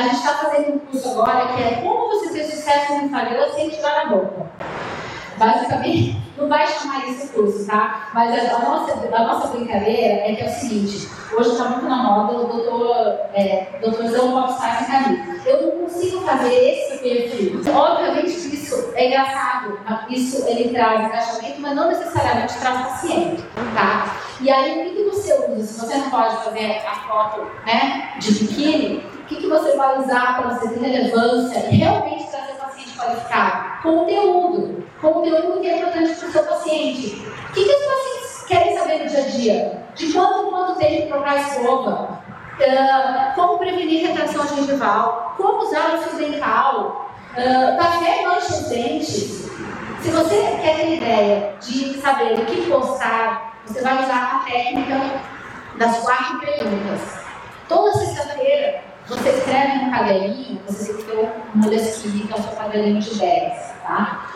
a gente está fazendo um curso agora que é como você ter sucesso no Instagram sem tirar a boca. Basicamente, não vai chamar isso curso, tá? Mas a, nossa, a nossa brincadeira é que é o seguinte: hoje está muito na moda o doutor, é, doutorzão popstar sem camisa. Eu não consigo fazer esse perfil. Obviamente isso é engraçado, isso ele traz engajamento, mas não necessariamente traz paciente, tá? E aí, o que, que você usa? Se você não pode fazer a foto né, de biquíni, que, que você vai usar para ter relevância e realmente trazer paciente qualificado? Conteúdo. Conteúdo que é importante para o seu paciente. O que, que os pacientes querem saber no dia a dia? De quanto quanto tempo trocar escova? Uh, como prevenir retração gengival? Como usar o fio dental? Uh, café mancha os dentes. Se você quer ter ideia de saber o que postar, você vai usar a técnica das quatro perguntas. Toda sexta-feira você escreve no caderninho, você tem que ter um moleskine, que é o seu caderninho de 10, tá?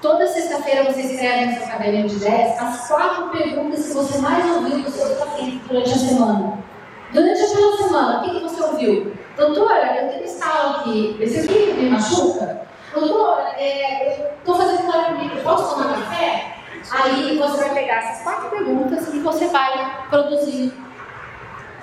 Toda sexta-feira você escreve no seu caderninho de 10 as quatro perguntas que você mais ouviu do seu paciente durante a semana. Durante aquela semana, o que, que você ouviu? Doutora, eu tenho aqui, esse aqui me machuca? Doutora, é, eu estou fazendo clareamento, posso tomar café? Aí você vai pegar essas quatro perguntas e você vai produzir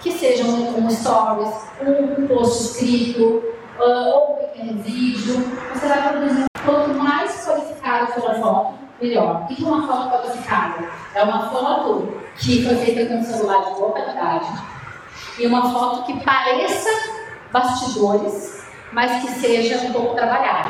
que sejam um, stories, um post escrito, uh, ou um pequeno vídeo. Você vai produzir quanto mais qualificada for a foto, melhor. O que é uma foto qualificada? É uma foto que foi feita com um celular de boa qualidade e uma foto que pareça bastidores, mas que seja um pouco trabalhada.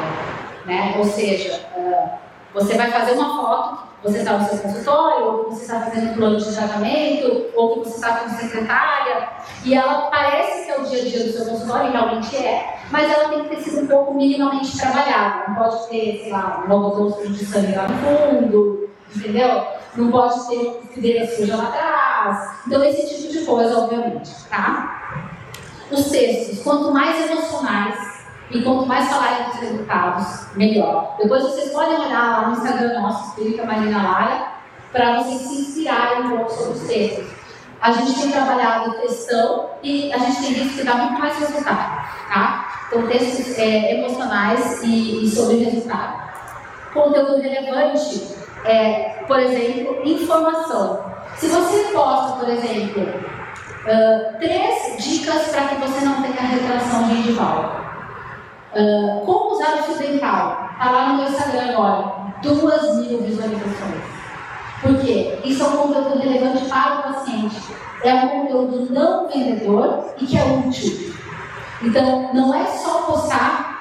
Né? Ou seja, uh, você vai fazer uma foto você está no seu consultório, ou você está fazendo plano de tratamento, ou que você está com secretária, e ela parece que é o dia a dia do seu consultório, e realmente é, mas ela tem que ter sido um pouco minimamente trabalhada. Não pode ter, sei lá, um novo de sangue lá no fundo, entendeu? Não pode ter fideira suja lá atrás. Então, esse tipo de coisa, obviamente, tá? Os textos, quanto mais emocionais, e quanto mais falarem dos resultados, melhor. Depois vocês podem olhar lá no Instagram nosso, Espírita Marina Lara, para vocês se inspirarem um pouco sobre os textos. A gente tem trabalhado textão e a gente tem visto que dá muito mais resultado, tá? Então, textos é, emocionais e, e, sobre resultado. Conteúdo relevante é, por exemplo, informação. Se você posta, por exemplo, uh, três dicas para que você não tenha retração gengival. Uh, como usar o fio dental? Está lá no meu Instagram agora. Duas mil visualizações. Por quê? Isso é um conteúdo relevante para o paciente. É um conteúdo não vendedor e que é útil. Então, não é só postar